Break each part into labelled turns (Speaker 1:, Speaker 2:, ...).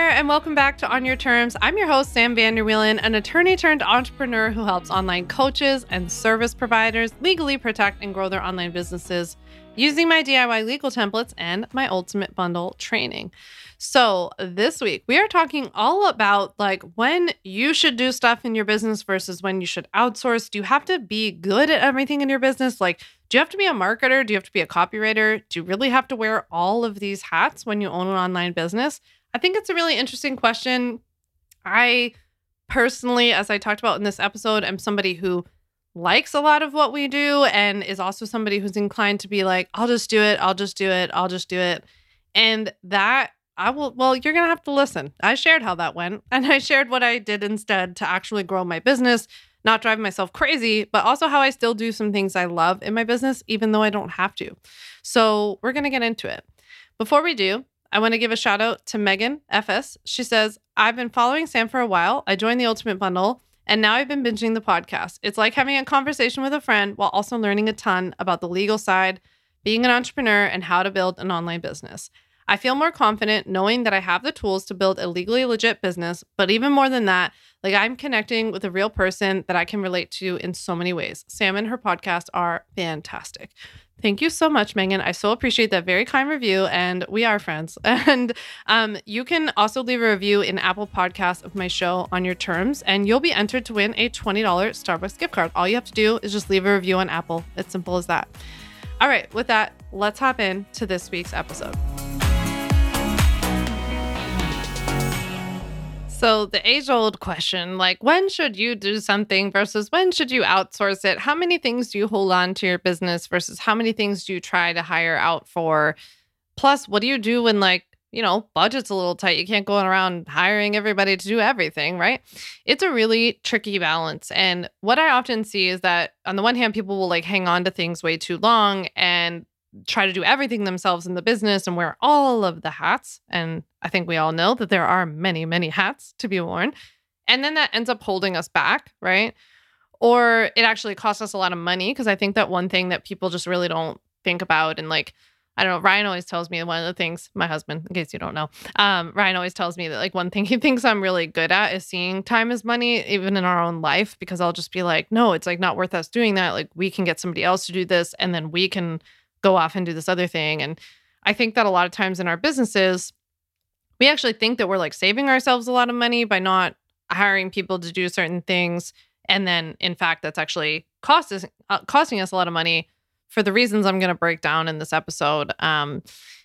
Speaker 1: there, and welcome back to On Your Terms. I'm your host, Sam Vander Wielen, an attorney turned entrepreneur who helps online coaches and service providers legally protect and grow their online businesses using my DIY legal templates and my ultimate bundle training. So, this week we are talking all about like when you should do stuff in your business versus when you should outsource. Do you have to be good at everything in your business? Like, do you have to be a marketer? Do you have to be a copywriter? Do you really have to wear all of these hats when you own an online business? I think it's a really interesting question. I personally, as I talked about in this episode, am somebody who likes a lot of what we do and is also somebody who's inclined to be like, I'll just do it, I'll just do it, I'll just do it. And that I will, well, you're going to have to listen. I shared how that went and I shared what I did instead to actually grow my business, not drive myself crazy, but also how I still do some things I love in my business, even though I don't have to. So we're going to get into it. Before we do, I want to give a shout out to Megan FS. She says, I've been following Sam for a while. I joined the Ultimate Bundle and now I've been binging the podcast. It's like having a conversation with a friend while also learning a ton about the legal side, being an entrepreneur, and how to build an online business. I feel more confident knowing that I have the tools to build a legally legit business, but even more than that, like I'm connecting with a real person that I can relate to in so many ways. Sam and her podcast are fantastic. Thank you so much, Megan. I so appreciate that very kind review, and we are friends. And um, you can also leave a review in Apple Podcasts of my show on your terms, and you'll be entered to win a $20 Starbucks gift card. All you have to do is just leave a review on Apple. It's simple as that. All right, with that, let's hop in to this week's episode. So, the age old question like, when should you do something versus when should you outsource it? How many things do you hold on to your business versus how many things do you try to hire out for? Plus, what do you do when, like, you know, budget's a little tight? You can't go around hiring everybody to do everything, right? It's a really tricky balance. And what I often see is that on the one hand, people will like hang on to things way too long and try to do everything themselves in the business and wear all of the hats. And I think we all know that there are many, many hats to be worn. And then that ends up holding us back, right? Or it actually costs us a lot of money because I think that one thing that people just really don't think about and like, I don't know. Ryan always tells me one of the things, my husband, in case you don't know, um, Ryan always tells me that like one thing he thinks I'm really good at is seeing time as money, even in our own life, because I'll just be like, no, it's like not worth us doing that. Like we can get somebody else to do this and then we can go off and do this other thing. And I think that a lot of times in our businesses, we actually think that we're like saving ourselves a lot of money by not hiring people to do certain things. And then, in fact, that's actually cost uh, costing us a lot of money for the reasons I'm going to break down in this episode. Um,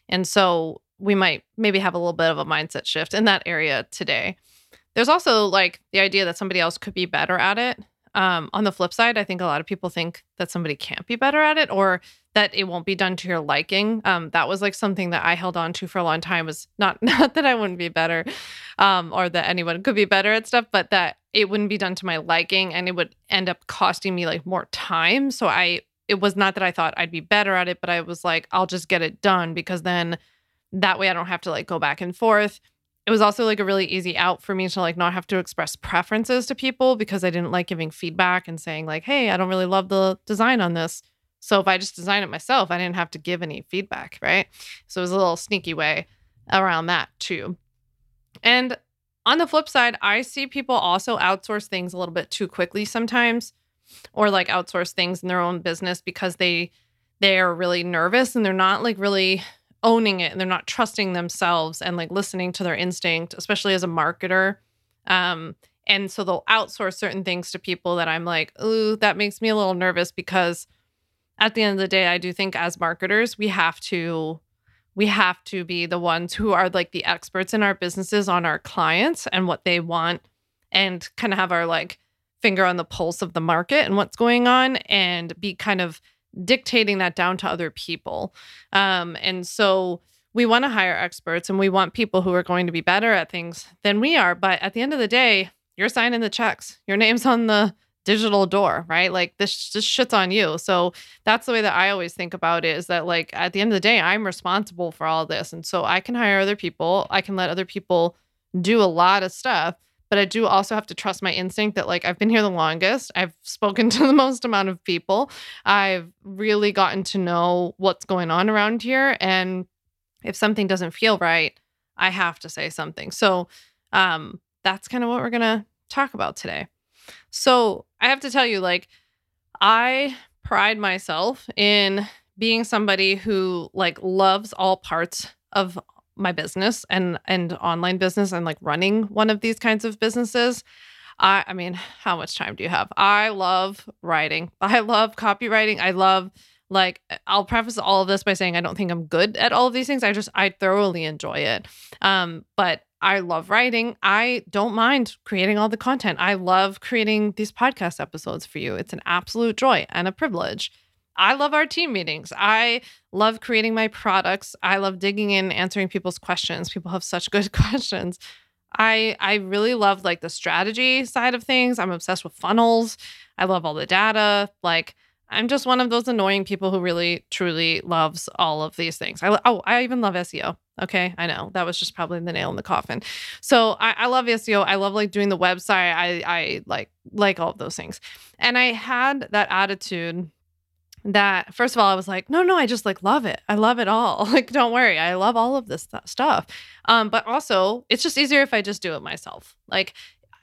Speaker 1: and so we might maybe have a little bit of a mindset shift in that area today. There's also like the idea that somebody else could be better at it. Um, on the flip side, I think a lot of people think that somebody can't be better at it or that it won't be done to your liking. Um, that was like something that I held on to for a long time was not not that I wouldn't be better um, or that anyone could be better at stuff, but that it wouldn't be done to my liking and it would end up costing me like more time. So I it was not that I thought I'd be better at it, but I was like, I'll just get it done because then that way I don't have to like go back and forth it was also like a really easy out for me to like not have to express preferences to people because I didn't like giving feedback and saying like, "Hey, I don't really love the design on this." So if I just design it myself, I didn't have to give any feedback, right? So it was a little sneaky way around that too. And on the flip side, I see people also outsource things a little bit too quickly sometimes or like outsource things in their own business because they they're really nervous and they're not like really owning it and they're not trusting themselves and like listening to their instinct, especially as a marketer. Um, and so they'll outsource certain things to people that I'm like, ooh, that makes me a little nervous because at the end of the day, I do think as marketers, we have to we have to be the ones who are like the experts in our businesses on our clients and what they want and kind of have our like finger on the pulse of the market and what's going on and be kind of dictating that down to other people. Um, and so we want to hire experts and we want people who are going to be better at things than we are. But at the end of the day, you're signing the checks. Your name's on the digital door, right? Like this just shit's on you. So that's the way that I always think about it is that like at the end of the day, I'm responsible for all this. And so I can hire other people. I can let other people do a lot of stuff but I do also have to trust my instinct that like I've been here the longest. I've spoken to the most amount of people. I've really gotten to know what's going on around here and if something doesn't feel right, I have to say something. So um, that's kind of what we're going to talk about today. So I have to tell you, like, I pride myself in being somebody who like loves all parts of my business and and online business and like running one of these kinds of businesses. I I mean, how much time do you have? I love writing. I love copywriting. I love like I'll preface all of this by saying I don't think I'm good at all of these things. I just I thoroughly enjoy it. Um but I love writing. I don't mind creating all the content. I love creating these podcast episodes for you. It's an absolute joy and a privilege. I love our team meetings. I love creating my products. I love digging in, answering people's questions. People have such good questions. I I really love like the strategy side of things. I'm obsessed with funnels. I love all the data. Like I'm just one of those annoying people who really truly loves all of these things. I oh, I even love SEO. Okay, I know that was just probably the nail in the coffin. So I, I love SEO. I love like doing the website. I I like like all of those things. And I had that attitude that first of all i was like no no i just like love it. I love it all. Like don't worry. I love all of this stuff. Um but also it's just easier if i just do it myself. Like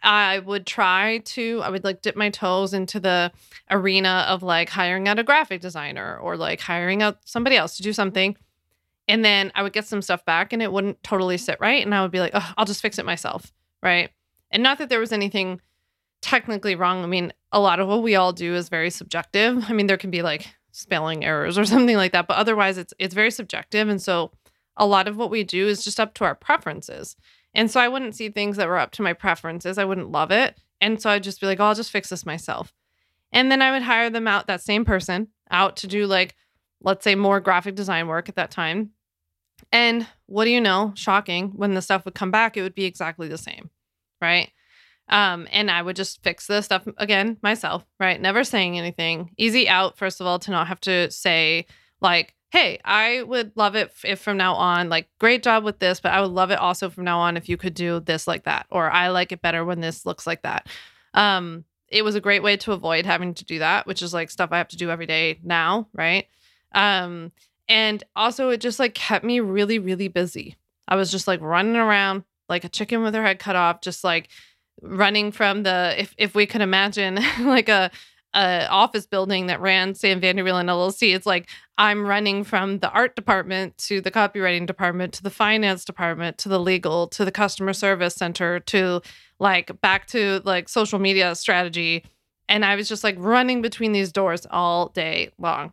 Speaker 1: i would try to i would like dip my toes into the arena of like hiring out a graphic designer or like hiring out somebody else to do something. And then i would get some stuff back and it wouldn't totally sit right. And i would be like oh, i'll just fix it myself. Right? And not that there was anything technically wrong. I mean, a lot of what we all do is very subjective. I mean, there can be like spelling errors or something like that, but otherwise it's it's very subjective and so a lot of what we do is just up to our preferences. And so I wouldn't see things that were up to my preferences. I wouldn't love it. And so I'd just be like, oh, I'll just fix this myself. And then I would hire them out, that same person, out to do like, let's say, more graphic design work at that time. And what do you know? Shocking. When the stuff would come back, it would be exactly the same. Right. Um, and I would just fix the stuff again myself, right? Never saying anything. Easy out, first of all, to not have to say, like, hey, I would love it if from now on, like, great job with this, but I would love it also from now on if you could do this like that, or I like it better when this looks like that. Um, it was a great way to avoid having to do that, which is like stuff I have to do every day now, right? Um, and also it just like kept me really, really busy. I was just like running around like a chicken with her head cut off, just like running from the if if we could imagine like a a office building that ran Sam Vander Wielen LLC. It's like I'm running from the art department to the copywriting department to the finance department to the legal to the customer service center to like back to like social media strategy. And I was just like running between these doors all day long.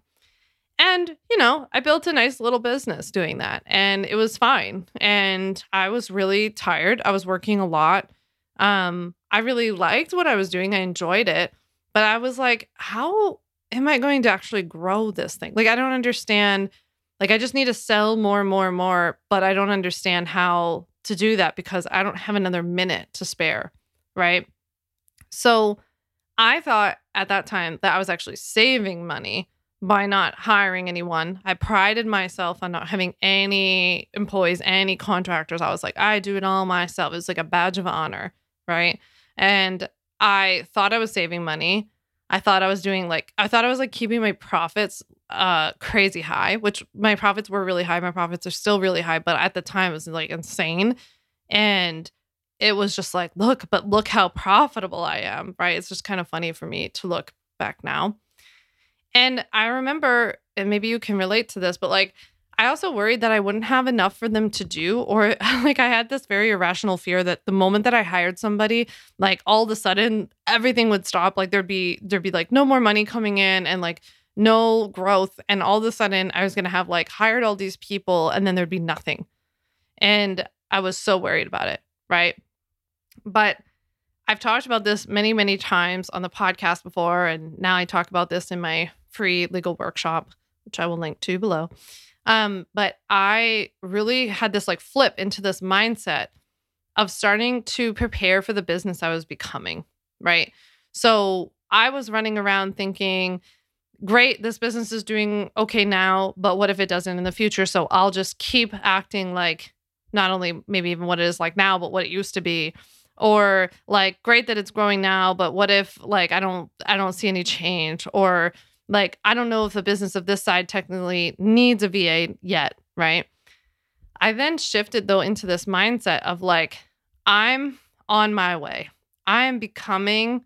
Speaker 1: And, you know, I built a nice little business doing that and it was fine. And I was really tired. I was working a lot. Um, I really liked what I was doing. I enjoyed it. But I was like, how am I going to actually grow this thing? Like, I don't understand. Like, I just need to sell more and more and more, but I don't understand how to do that because I don't have another minute to spare. Right. So I thought at that time that I was actually saving money by not hiring anyone. I prided myself on not having any employees, any contractors. I was like, I do it all myself. It was like a badge of honor right? And I thought I was saving money. I thought I was doing like I thought I was like keeping my profits uh crazy high, which my profits were really high. My profits are still really high, but at the time it was like insane. And it was just like, look, but look how profitable I am, right? It's just kind of funny for me to look back now. And I remember, and maybe you can relate to this, but like I also worried that I wouldn't have enough for them to do, or like I had this very irrational fear that the moment that I hired somebody, like all of a sudden everything would stop. Like there'd be there'd be like no more money coming in and like no growth, and all of a sudden I was gonna have like hired all these people and then there'd be nothing, and I was so worried about it, right? But I've talked about this many many times on the podcast before, and now I talk about this in my free legal workshop, which I will link to below. Um, but I really had this like flip into this mindset of starting to prepare for the business I was becoming, right? So I was running around thinking, great, this business is doing okay now, but what if it doesn't in the future? So I'll just keep acting like not only maybe even what it is like now, but what it used to be. Or like great that it's growing now, but what if like I don't I don't see any change or like I don't know if the business of this side technically needs a VA yet, right? I then shifted though into this mindset of like, I'm on my way. I am becoming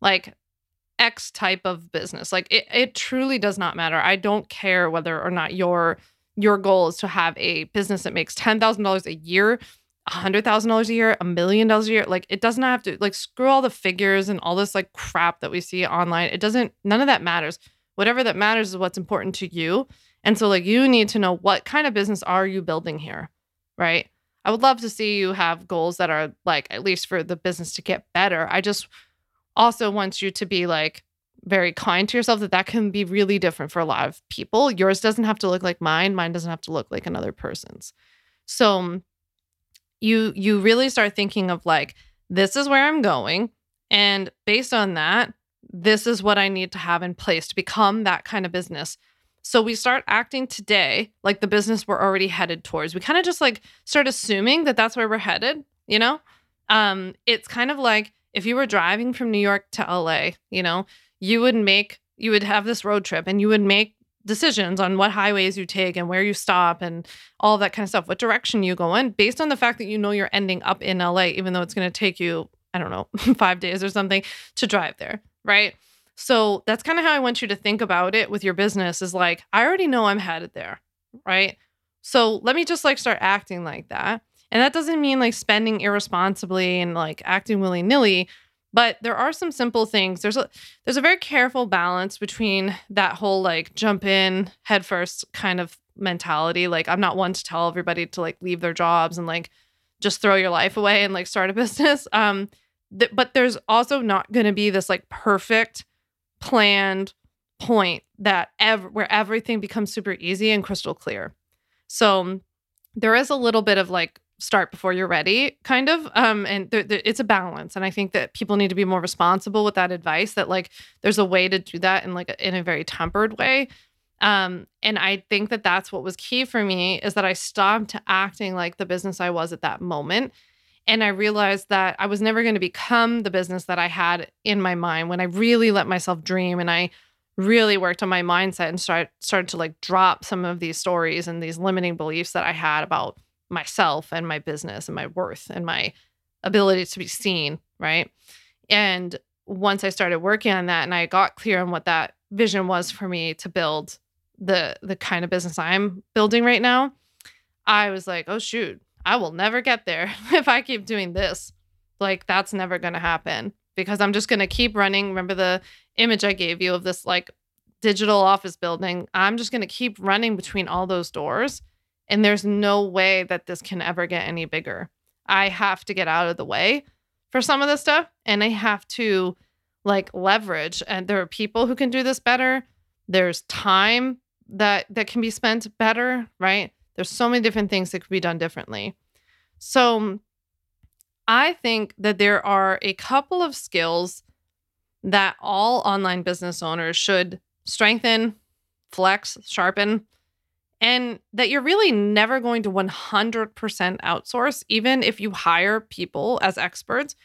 Speaker 1: like X type of business. Like it, it truly does not matter. I don't care whether or not your your goal is to have a business that makes ten thousand dollars a year, a hundred thousand dollars a year, a million dollars a year. Like it does not have to like screw all the figures and all this like crap that we see online. It doesn't. None of that matters. Whatever that matters is what's important to you. And so like you need to know what kind of business are you building here, right? I would love to see you have goals that are like at least for the business to get better. I just also want you to be like very kind to yourself that that can be really different for a lot of people. Yours doesn't have to look like mine, mine doesn't have to look like another person's. So um, you you really start thinking of like this is where I'm going and based on that, this is what I need to have in place to become that kind of business. So we start acting today like the business we're already headed towards. We kind of just like start assuming that that's where we're headed, you know? Um it's kind of like if you were driving from New York to LA, you know, you would make you would have this road trip and you would make decisions on what highways you take and where you stop and all that kind of stuff, what direction you go in, based on the fact that you know you're ending up in LA, even though it's going to take you, I don't know, five days or something to drive there, right? So that's kind of how I want you to think about it with your business is like, I already know I'm headed there, right? So let me just like start acting like that. And that doesn't mean like spending irresponsibly and like acting willy nilly, but there are some simple things. There's a there's a very careful balance between that whole like jump in head first kind of mentality. Like I'm not one to tell everybody to like leave their jobs and like just throw your life away and like start a business. Um, th- but there's also not going to be this like perfect planned point that ever where everything becomes super easy and crystal clear. So there is a little bit of like start before you're ready kind of um and th- th- it's a balance and i think that people need to be more responsible with that advice that like there's a way to do that in like a, in a very tempered way um and i think that that's what was key for me is that i stopped acting like the business i was at that moment and i realized that i was never going to become the business that i had in my mind when i really let myself dream and i really worked on my mindset and start, started to like drop some of these stories and these limiting beliefs that i had about myself and my business and my worth and my ability to be seen, right? And once I started working on that and I got clear on what that vision was for me to build the the kind of business I'm building right now, I was like, "Oh shoot, I will never get there if I keep doing this." Like that's never going to happen because I'm just going to keep running. Remember the image I gave you of this like digital office building? I'm just going to keep running between all those doors and there's no way that this can ever get any bigger. I have to get out of the way for some of this stuff and I have to like leverage and there are people who can do this better. There's time that that can be spent better, right? There's so many different things that could be done differently. So I think that there are a couple of skills that all online business owners should strengthen, flex, sharpen and that you're really never going to 100% outsource. Even if you hire people as experts,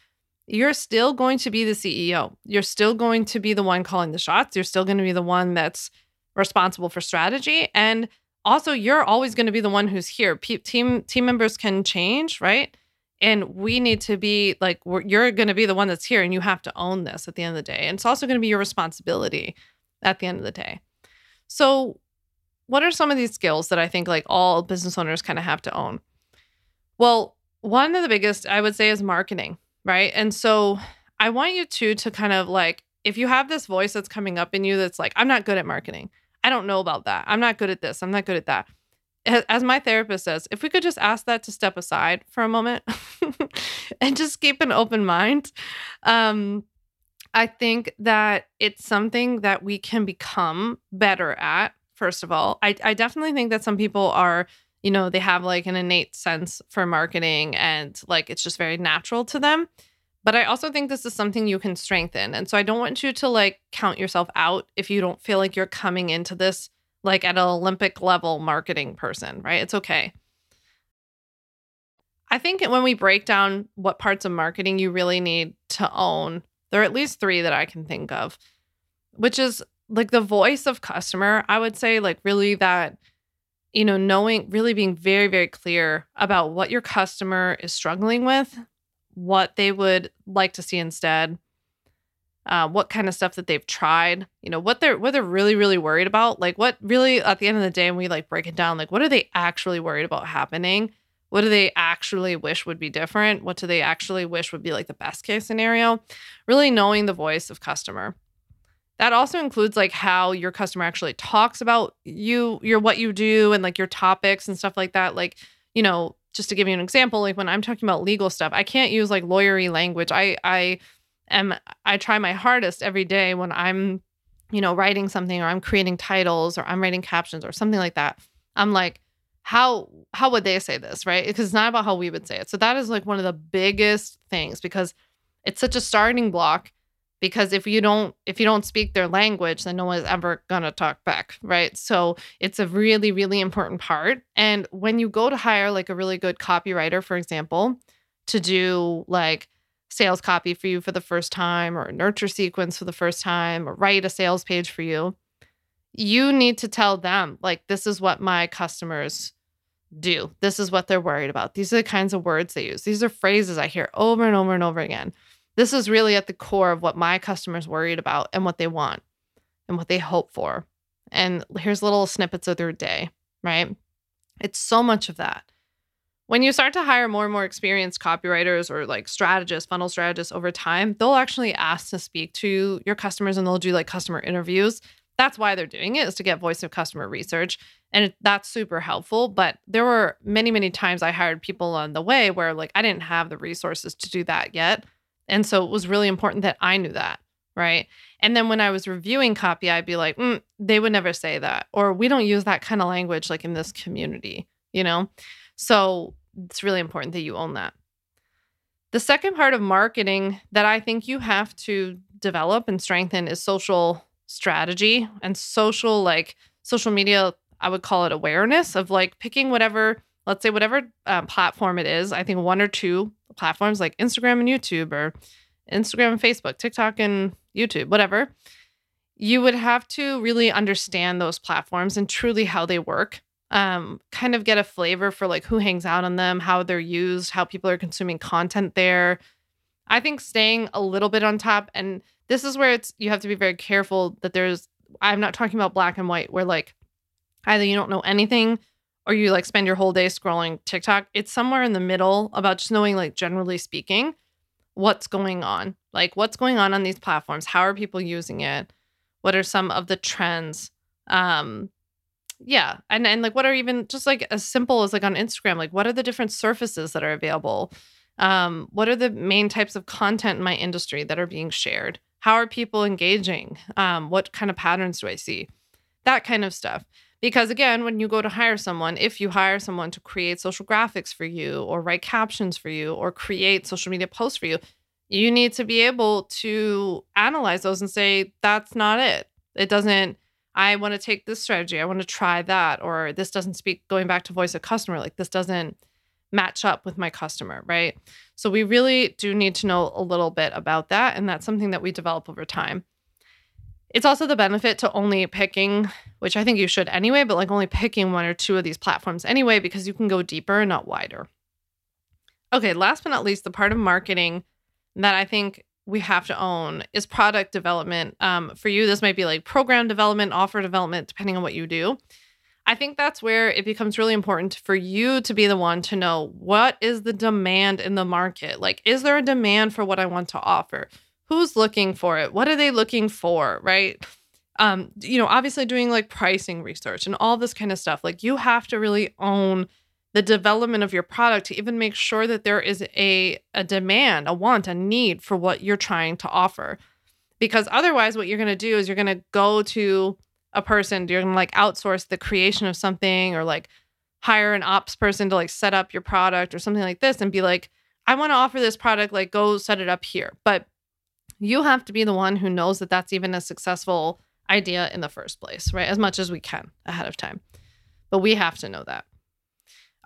Speaker 1: you're still going to be the CEO. You're still going to be the one calling the shots. You're still going to be the one that's responsible for strategy. And also, you're always going to be the one who's here. Team team members can change, right? And we need to be like, you're going to be the one that's here, and you have to own this at the end of the day. And it's also going to be your responsibility at the end of the day. So, what are some of these skills that I think like all business owners kind of have to own? Well, one of the biggest I would say is marketing, right? And so I want you to to kind of like if you have this voice that's coming up in you that's like I'm not good at marketing. I don't know about that. I'm not good at this. I'm not good at that. As my therapist says, if we could just ask that to step aside for a moment and just keep an open mind, um, I think that it's something that we can become better at first of all. I, I definitely think that some people are, you know, they have like an innate sense for marketing and like it's just very natural to them. But I also think this is something you can strengthen. And so I don't want you to like count yourself out if you don't feel like you're coming into this like at an Olympic level marketing person, right? It's okay. I think when we break down what parts of marketing you really need to own, there are at least three that I can think of, which is like the voice of customer, I would say, like really that you know, knowing, really being very, very clear about what your customer is struggling with, what they would like to see instead, uh, what kind of stuff that they've tried, you know, what they're what they're really, really worried about. Like what really at the end of the day, when we like break it down, like what are they actually worried about happening? What do they actually wish would be different? What do they actually wish would be like the best case scenario? Really knowing the voice of customer. That also includes like how your customer actually talks about you, your what you do and like your topics and stuff like that. Like, you know, just to give you an example, like when I'm talking about legal stuff, I can't use like lawyery language. I I am I try my hardest every day when I'm, you know, writing something or I'm creating titles or I'm writing captions or something like that. I'm like, how how would they say this right because it's not about how we would say it so that is like one of the biggest things because it's such a starting block because if you don't if you don't speak their language then no one's ever going to talk back right? So it's a really really important part and when you go to hire like a really good copywriter for example to do like sales copy for you for the first time or nurture sequence for the first time or write a sales page for you you need to tell them like this is what my customers do. This is what they're worried about. These are the kinds of words they use. These are phrases i hear over and over and over again this is really at the core of what my customers worried about and what they want and what they hope for. And here's little snippets of their day right? It's so much of that. When you start to hire more and more experienced copywriters or like strategists funnel strategists over time they'll actually ask to speak to your customers and they'll do like customer interviews. That's why they're doing it is to get voice of customer research. And that's super helpful. But there were many many times i hired people on the way where like i didn't have the resources to do that yet and so it was really important that i knew that right? And then when i was reviewing copy i'd be like mm, they would never say that or we don't use that kind of language like in this community you know? So it's really important that you own that. The second part of marketing that i think you have to develop and strengthen is social strategy and social like social media i would call it awareness of like picking whatever let's say whatever um, platform it is i think one or two platforms like instagram and youtube or instagram and facebook tiktok and youtube whatever you would have to really understand those platforms and truly how they work um, kind of get a flavor for like who hangs out on them how they're used how people are consuming content there. I think staying a little bit on top and this is where it's you have to be very careful that there's I'm not talking about black and white where like either you don't know anything or you like spend your whole day scrolling TikTok. It's somewhere in the middle about just knowing like generally speaking what's going on. Like what's going on on these platforms? How are people using it? What are some of the trends? Um yeah, and and like what are even just like as simple as like on Instagram, like what are the different surfaces that are available? Um what are the main types of content in my industry that are being shared? How are people engaging? Um, what kind of patterns do I see? That kind of stuff. Because again, when you go to hire someone, if you hire someone to create social graphics for you or write captions for you or create social media posts for you, you need to be able to analyze those and say, that's not it. It doesn't, I want to take this strategy. I want to try that. Or this doesn't speak, going back to voice of customer, like this doesn't match up with my customer, right? So we really do need to know a little bit about that. And that's something that we develop over time. It's also the benefit to only picking, which I think you should anyway, but like only picking one or two of these platforms anyway, because you can go deeper and not wider. Okay, last but not least, the part of marketing that I think we have to own is product development. Um, for you, this might be like program development, offer development, depending on what you do. I think that's where it becomes really important for you to be the one to know what is the demand in the market? Like, is there a demand for what I want to offer? Who's looking for it? What are they looking for? Right. Um, you know, obviously doing like pricing research and all this kind of stuff. Like, you have to really own the development of your product to even make sure that there is a, a demand, a want, a need for what you're trying to offer. Because otherwise, what you're going to do is you're going to go to a person you're gonna like outsource the creation of something or like hire an ops person to like set up your product or something like this and be like i want to offer this product like go set it up here but you have to be the one who knows that that's even a successful idea in the first place right as much as we can ahead of time but we have to know that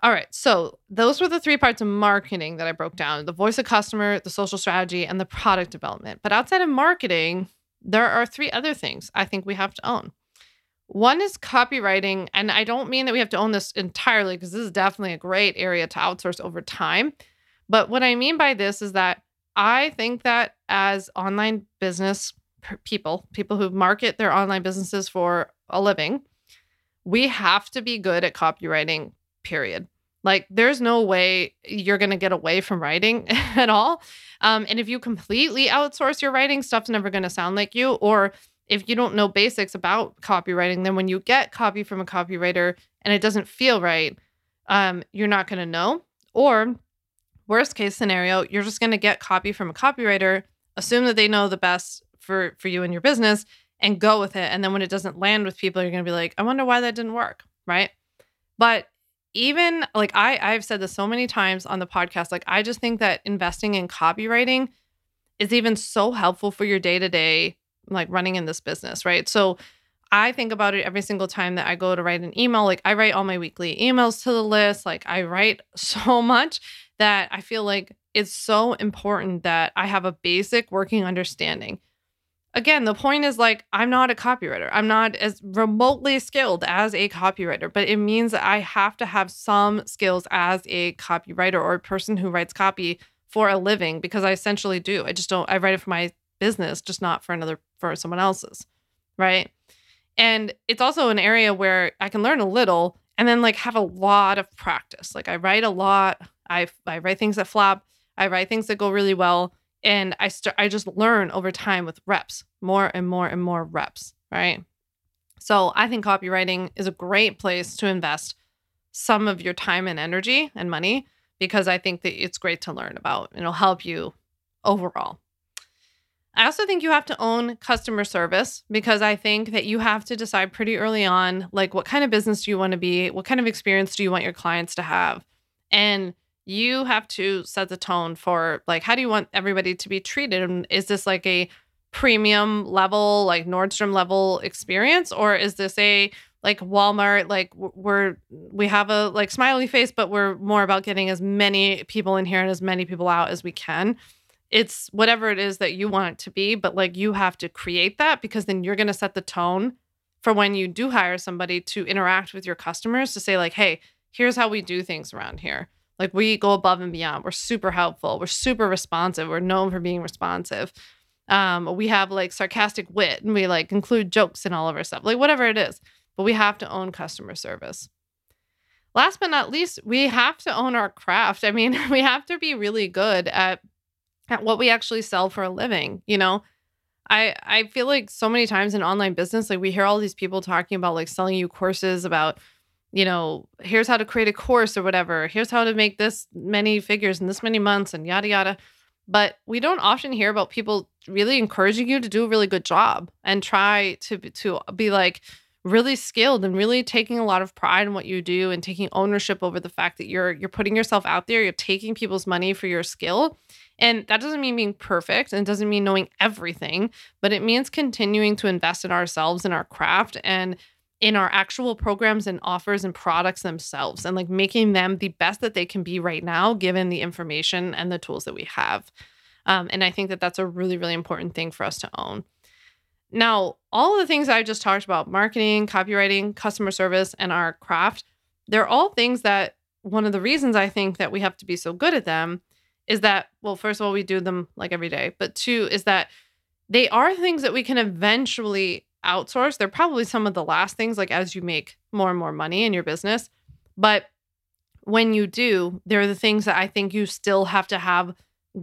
Speaker 1: all right so those were the three parts of marketing that i broke down the voice of customer the social strategy and the product development but outside of marketing there are three other things i think we have to own One is copywriting. And I don't mean that we have to own this entirely because this is definitely a great area to outsource over time. But what I mean by this is that I think that as online business people, people who market their online businesses for a living, we have to be good at copywriting, period. Like, there's no way you're going to get away from writing at all. Um, and if you completely outsource your writing, stuff's never going to sound like you. Or if you don't know basics about copywriting, then when you get copy from a copywriter and it doesn't feel right, um, you're not going to know. Or worst case scenario, you're just going to get copy from a copywriter, assume that they know the best for for you and your business, and go with it. And then when it doesn't land with people, you're going to be like, I wonder why that didn't work, right? But even like I I've said this so many times on the podcast, like I just think that investing in copywriting is even so helpful for your day to day like running in this business, right? So I think about it every single time that I go to write an email. Like I write all my weekly emails to the list. Like I write so much that I feel like it's so important that I have a basic working understanding. Again, the point is like I'm not a copywriter. I'm not as remotely skilled as a copywriter, but it means that I have to have some skills as a copywriter or a person who writes copy for a living because I essentially do. I just don't I write it for my business, just not for another for someone else's. Right? And it's also an area where I can learn a little and then like have a lot of practice. Like I write a lot. I I write things that flop. I write things that go really well and I start I just learn over time with reps, more and more and more reps, right? So, I think copywriting is a great place to invest some of your time and energy and money because I think that it's great to learn about. It'll help you overall. I also think you have to own customer service because I think that you have to decide pretty early on like what kind of business do you want to be? What kind of experience do you want your clients to have? And you have to set the tone for like how do you want everybody to be treated? And is this like a premium level, like Nordstrom level experience or is this a like Walmart like we're we have a like smiley face but we're more about getting as many people in here and as many people out as we can it's whatever it is that you want it to be, but like you have to create that because then you're going to set the tone for when you do hire somebody to interact with your customers to say, like, hey, here's how we do things around here. Like we go above and beyond. We're super helpful. We're super responsive. We're known for being responsive. Um, we have like sarcastic wit and we like include jokes in all of our stuff, like whatever it is. But we have to own customer service. Last but not least, we have to own our craft. I mean, we have to be really good at at what we actually sell for a living, you know? I I feel like so many times in online business like we hear all these people talking about like selling you courses about you know, here's how to create a course or whatever. Here's how to make this many figures in this many months and yada yada. But we don't often hear about people really encouraging you to do a really good job and try to to be like really skilled and really taking a lot of pride in what you do and taking ownership over the fact that you're you're putting yourself out there, you're taking people's money for your skill and that doesn't mean being perfect and doesn't mean knowing everything, but it means continuing to invest in ourselves and our craft and in our actual programs and offers and products themselves and like making them the best that they can be right now, given the information and the tools that we have. Um, and I think that that's a really, really important thing for us to own. Now, all the things I just talked about marketing, copywriting, customer service, and our craft they're all things that one of the reasons I think that we have to be so good at them is that well first of all we do them like every day but two is that they are things that we can eventually outsource. They're probably some of the last things like as you make more and more money in your business but when you do they're the things that i think you still have to have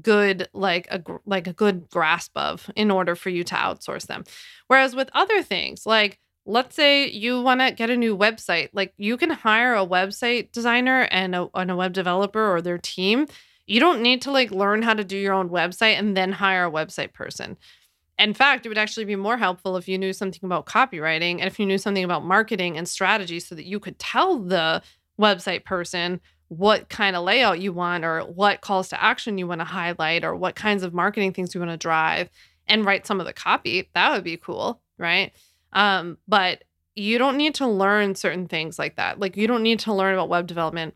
Speaker 1: good like a like a good grasp of in order for you to outsource them. Whereas with other things like let's say you want to get a new website like you can hire a website designer and a, and a web developer or their team you don't need to like learn how to do your own website and then hire a website person. In fact, it would actually be more helpful if you knew something about copywriting and if you knew something about marketing and strategy so that you could tell the website person what kind of layout you want or what calls to action you want to highlight or what kinds of marketing things you want to drive and write some of the copy. That would be cool, right? Um, but you don't need to learn certain things like that. Like you don't need to learn about web development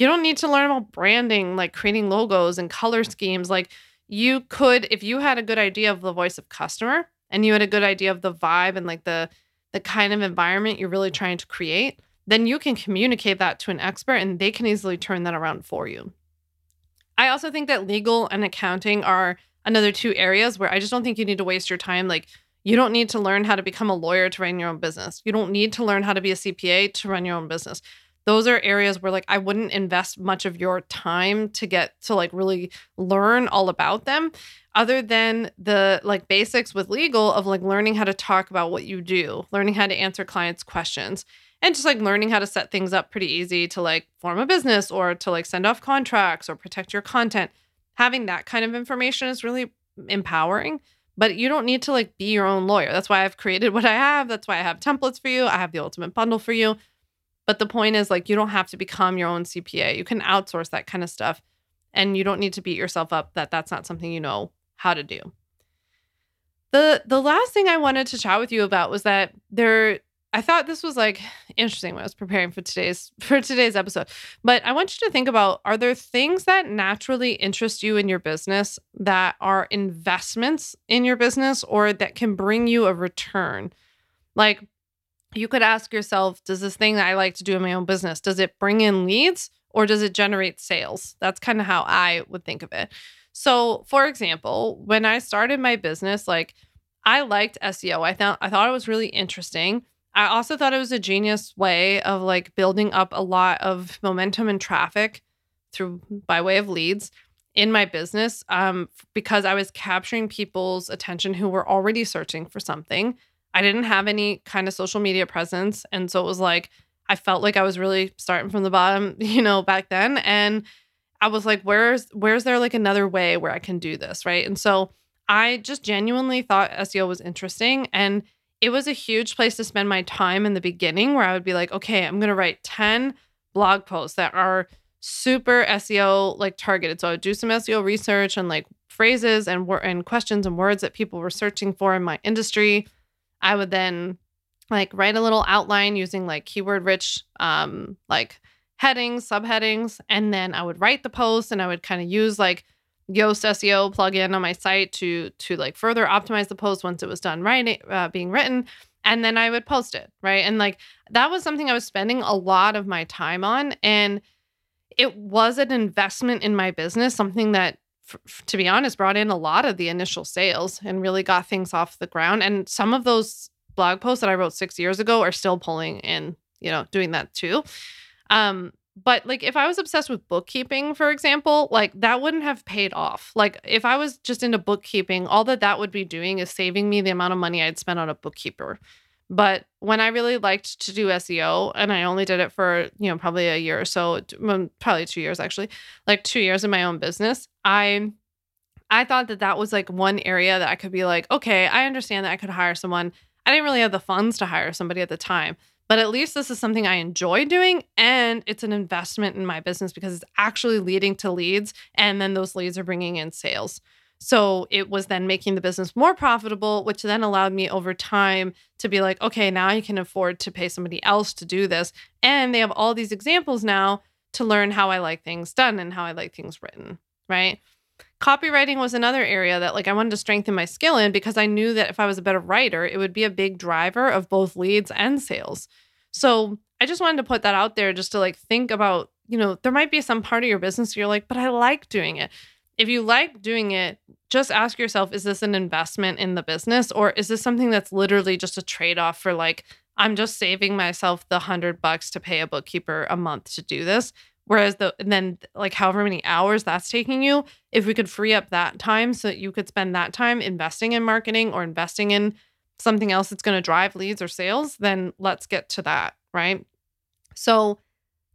Speaker 1: you don't need to learn about branding, like creating logos and color schemes. Like you could, if you had a good idea of the voice of customer and you had a good idea of the vibe and like the the kind of environment you're really trying to create, then you can communicate that to an expert and they can easily turn that around for you. I also think that legal and accounting are another two areas where I just don't think you need to waste your time. Like, you don't need to learn how to become a lawyer to run your own business. You don't need to learn how to be a CPA to run your own business. Those are areas where like I wouldn't invest much of your time to get to like really learn all about them other than the like basics with legal of like learning how to talk about what you do, learning how to answer clients' questions and just like learning how to set things up pretty easy to like form a business or to like send off contracts or protect your content. Having that kind of information is really empowering but you don't need to like be your own lawyer. That's why I've created what I have. That's why I have templates for you. I have the ultimate bundle for you. But the point is like you don't have to become your own CPA. You can outsource that kind of stuff and you don't need to beat yourself up that that's not something you know how to do. The the last thing I wanted to chat with you about was that there I thought this was like interesting when I was preparing for today's for today's episode. But I want you to think about are there things that naturally interest you in your business that are investments in your business or that can bring you a return? Like you could ask yourself, does this thing that I like to do in my own business, does it bring in leads or does it generate sales? That's kind of how I would think of it. So, for example, when I started my business, like I liked SEO. I thought I thought it was really interesting I also thought it was a genius way of like building up a lot of momentum and traffic through by way of leads in my business um, because I was capturing people's attention who were already searching for something. I didn't have any kind of social media presence. And so it was like, I felt like I was really starting from the bottom, you know, back then. And I was like, where's where's there like another way where I can do this? Right. And so I just genuinely thought SEO was interesting. And it was a huge place to spend my time in the beginning where I would be like, okay, I'm to write 10 blog posts that are super SEO like targeted. So I would do some SEO research and like phrases and and questions and words that people were searching for in my industry. I would then like write a little outline using like keyword rich um like headings, subheadings, and then I would write the post and I would kind of use like Yoast SEO plugin on my site to to like further optimize the post once it was done writing uh, being written and then I would post it, right? And like that was something I was spending a lot of my time on and it was an investment in my business, something that f- to be honest brought in a lot of the initial sales and really got things off the ground and some of those blog posts that I wrote 6 years ago are still pulling in, you know, doing that too. Um but like if I was obsessed with bookkeeping, for example, like that wouldn't have paid off. Like if I was just into bookkeeping, all that that would be doing is saving me the amount of money I'd spend on a bookkeeper. But when I really liked to do SEO, and I only did it for, you know, probably a year or so, probably two years actually, like two years in my own business, I I thought that that was like one area that I could be like, okay, I understand that I could hire someone. I didn't really have the funds to hire somebody at the time. But at least this is something I enjoy doing and it's an investment in my business because it's actually leading to leads and then those leads are bringing in sales. So it was then making the business more profitable, which then allowed me over time to be like, okay, now I can afford to pay somebody else to do this. And they have all these examples now to learn how I like things done and how I like things written, right? Copywriting was another area that like I wanted to strengthen my skill in because I knew that if I was a better writer, it would be a big driver of both leads and sales. So I just wanted to put that out there just to like think about, you know, there might be some part of your business you're like, but I like doing it. If you like doing it, just ask yourself, is this an investment in the business or is this something that's literally just a trade off for like, I'm just saving myself the hundred bucks to pay a bookkeeper a month to do this? Whereas the then like however many hours that's taking you, if we could free up that time so that you could spend that time investing in marketing or investing in something else that's going to drive leads or sales, then let's get to that, right? So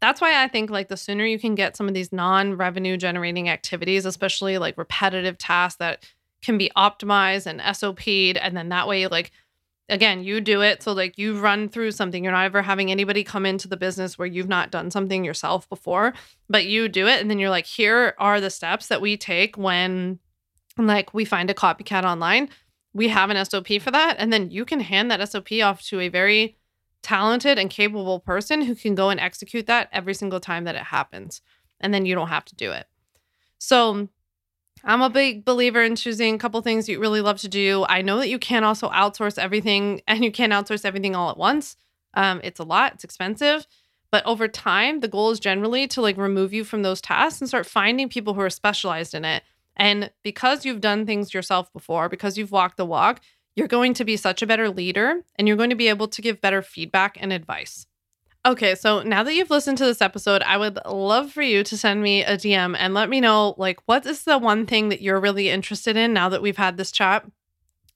Speaker 1: that's why I think like the sooner you can get some of these non-revenue generating activities, especially like repetitive tasks that can be optimized and SOP'd and then that way like again, you do it. So, like, you run through something. You're not ever having anybody come into the business where you've not done something yourself before, but you do it. And then you're like, here are the steps that we take when, like, we find a copycat online. We have an SOP for that. And then you can hand that SOP off to a very talented and capable person who can go and execute that every single time that it happens. And then you don't have to do it. So, I'm a big believer in choosing a couple things you really love to do. I know that you can also outsource everything and you can't outsource everything all at once. Um, it's a lot, it's expensive. But over time, the goal is generally to like remove you from those tasks and start finding people who are specialized in it. And because you've done things yourself before, because you've walked the walk, you're going to be such a better leader and you're going to be able to give better feedback and advice. Okay, so now that you've listened to this episode, I would love for you to send me a DM and let me know like what is the one thing that you're really interested in now that we've had this chat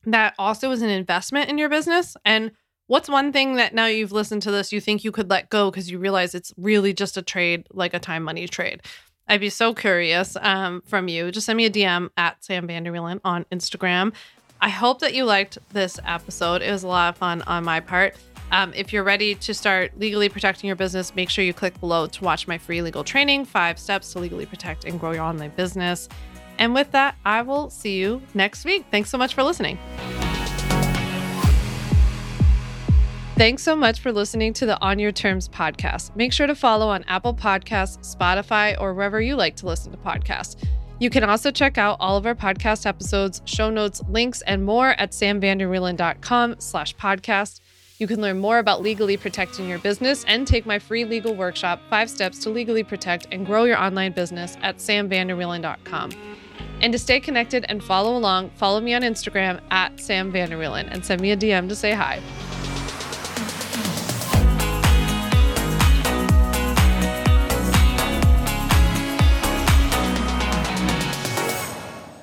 Speaker 1: that also is an investment in your business and what's one thing that now you've listened to this you think you could let go because you realize it's really just a trade like a time money trade. I'd be so curious um, from you. Just send me a DM at Sam Vanderwielen on Instagram. I hope that you liked this episode. It was a lot of fun on my part. Um, if you're ready to start legally protecting your business, make sure you click below to watch my free legal training five steps to legally protect and grow your online business. And with that, I will see you next week. Thanks so much for listening. Thanks so much for listening to the On Your Terms podcast. Make sure to follow on Apple Podcasts, Spotify, or wherever you like to listen to podcasts. You can also check out all of our podcast episodes, show notes, links, and more at samvanderwielen.com slash podcast. You can learn more about legally protecting your business and take my free legal workshop, Five Steps to Legally Protect and Grow Your Online Business at samvanderwielen.com. And to stay connected and follow along, follow me on Instagram at Sam Vanderwielen and send me a DM to say hi.